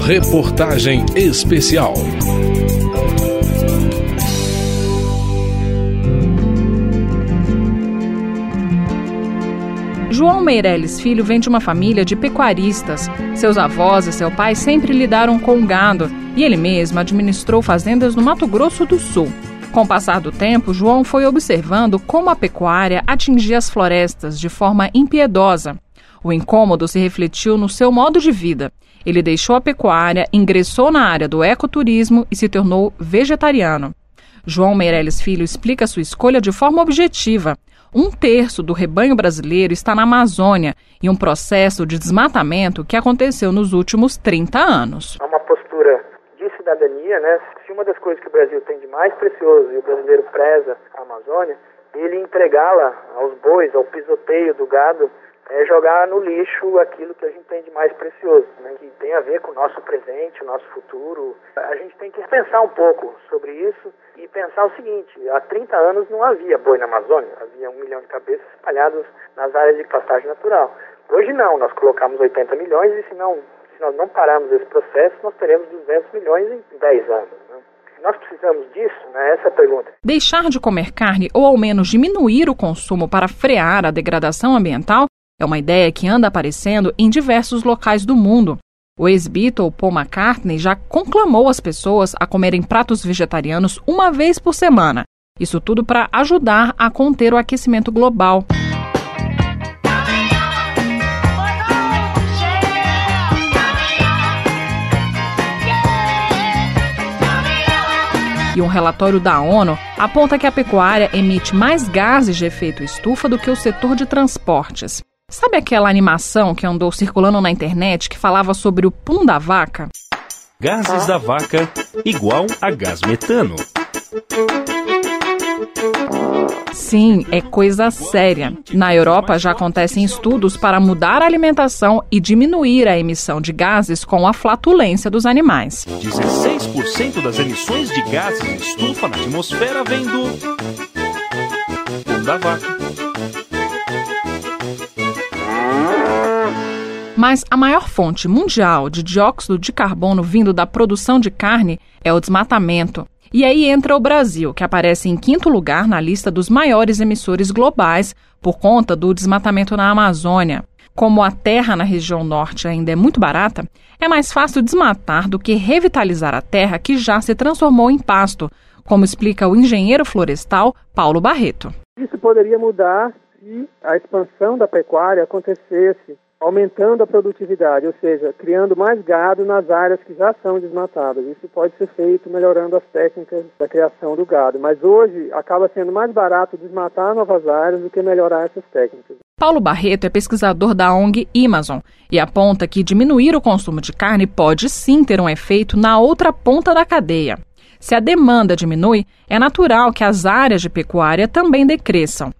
Reportagem Especial. João Meirelles Filho vem de uma família de pecuaristas. Seus avós e seu pai sempre lidaram com gado e ele mesmo administrou fazendas no Mato Grosso do Sul. Com o passar do tempo, João foi observando como a pecuária atingia as florestas de forma impiedosa. O incômodo se refletiu no seu modo de vida. Ele deixou a pecuária, ingressou na área do ecoturismo e se tornou vegetariano. João Meirelles Filho explica sua escolha de forma objetiva. Um terço do rebanho brasileiro está na Amazônia e um processo de desmatamento que aconteceu nos últimos 30 anos. É uma postura de cidadania, né? Se uma das coisas que o Brasil tem de mais precioso e o brasileiro preza a Amazônia, ele entregá-la aos bois, ao pisoteio do gado, é jogar no lixo aquilo que a gente tem de mais precioso, né? que tem a ver com o nosso presente, o nosso futuro. A gente tem que pensar um pouco sobre isso e pensar o seguinte: há 30 anos não havia boi na Amazônia, havia um milhão de cabeças espalhadas nas áreas de pastagem natural. Hoje não, nós colocamos 80 milhões e se, não, se nós não pararmos esse processo, nós teremos 200 milhões em 10 anos. Né? Nós precisamos disso, né? Essa é a pergunta. Deixar de comer carne ou ao menos diminuir o consumo para frear a degradação ambiental é uma ideia que anda aparecendo em diversos locais do mundo. O ex-Beatle Paul McCartney já conclamou as pessoas a comerem pratos vegetarianos uma vez por semana. Isso tudo para ajudar a conter o aquecimento global. E um relatório da ONU aponta que a pecuária emite mais gases de efeito estufa do que o setor de transportes. Sabe aquela animação que andou circulando na internet que falava sobre o pum da vaca? Gases da vaca igual a gás metano. Sim, é coisa séria. Na Europa já acontecem estudos para mudar a alimentação e diminuir a emissão de gases com a flatulência dos animais. 16% das emissões de gases de estufa na atmosfera vem do pum da vaca. Mas a maior fonte mundial de dióxido de carbono vindo da produção de carne é o desmatamento. E aí entra o Brasil, que aparece em quinto lugar na lista dos maiores emissores globais por conta do desmatamento na Amazônia. Como a terra na região norte ainda é muito barata, é mais fácil desmatar do que revitalizar a terra que já se transformou em pasto, como explica o engenheiro florestal Paulo Barreto. Isso poderia mudar se a expansão da pecuária acontecesse aumentando a produtividade, ou seja, criando mais gado nas áreas que já são desmatadas. Isso pode ser feito melhorando as técnicas da criação do gado, mas hoje acaba sendo mais barato desmatar novas áreas do que melhorar essas técnicas. Paulo Barreto é pesquisador da ONG Amazon e aponta que diminuir o consumo de carne pode sim ter um efeito na outra ponta da cadeia. Se a demanda diminui, é natural que as áreas de pecuária também decresçam.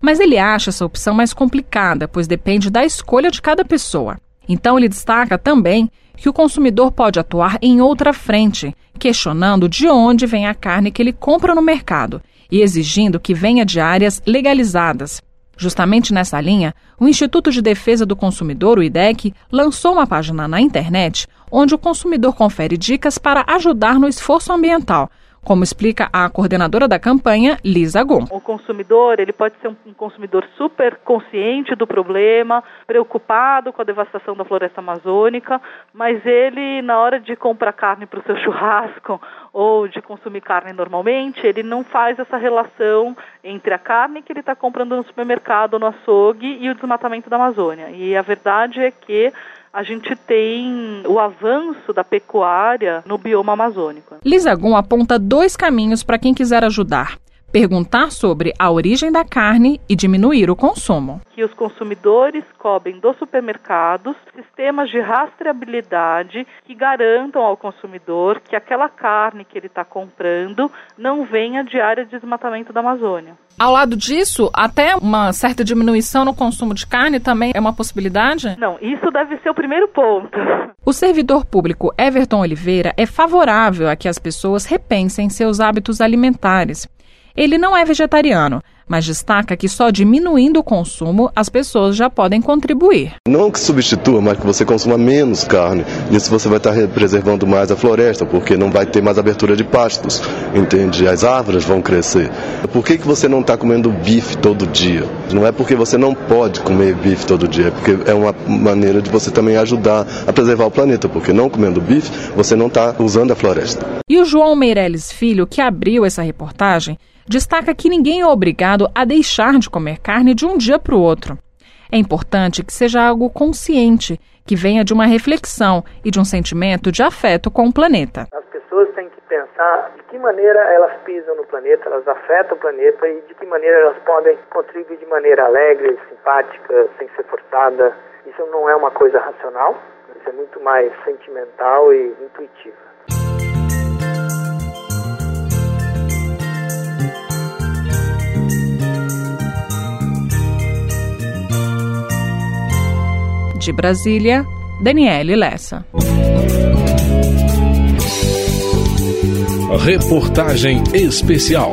Mas ele acha essa opção mais complicada, pois depende da escolha de cada pessoa. Então ele destaca também que o consumidor pode atuar em outra frente, questionando de onde vem a carne que ele compra no mercado e exigindo que venha de áreas legalizadas. Justamente nessa linha, o Instituto de Defesa do Consumidor, o IDEC, lançou uma página na internet onde o consumidor confere dicas para ajudar no esforço ambiental, como explica a coordenadora da campanha, Lisa Gon. O consumidor, ele pode ser um consumidor super consciente do problema, preocupado com a devastação da floresta amazônica, mas ele, na hora de comprar carne para o seu churrasco ou de consumir carne normalmente, ele não faz essa relação entre a carne que ele está comprando no supermercado, no açougue e o desmatamento da Amazônia. E a verdade é que a gente tem o avanço da pecuária no bioma amazônico. Lisagum aponta dois caminhos para quem quiser ajudar perguntar sobre a origem da carne e diminuir o consumo. Que os consumidores cobrem dos supermercados sistemas de rastreabilidade que garantam ao consumidor que aquela carne que ele está comprando não venha de área de desmatamento da Amazônia. Ao lado disso, até uma certa diminuição no consumo de carne também é uma possibilidade? Não, isso deve ser o primeiro ponto. O servidor público Everton Oliveira é favorável a que as pessoas repensem seus hábitos alimentares. Ele não é vegetariano, mas destaca que só diminuindo o consumo as pessoas já podem contribuir. Não que substitua, mas que você consuma menos carne. Nisso você vai estar preservando mais a floresta, porque não vai ter mais abertura de pastos, entende? As árvores vão crescer. Por que, que você não está comendo bife todo dia? Não é porque você não pode comer bife todo dia, é porque é uma maneira de você também ajudar a preservar o planeta, porque não comendo bife, você não está usando a floresta. E o João Meirelles Filho, que abriu essa reportagem, destaca que ninguém é obrigado a deixar de comer carne de um dia para o outro. É importante que seja algo consciente, que venha de uma reflexão e de um sentimento de afeto com o planeta. As pessoas têm que pensar de que maneira elas pisam no planeta, elas afetam o planeta e de que maneira elas podem contribuir de maneira alegre, simpática, sem ser forçada. Isso não é uma coisa racional, isso é muito mais sentimental e intuitiva. De Brasília, Daniele Lessa. Reportagem especial.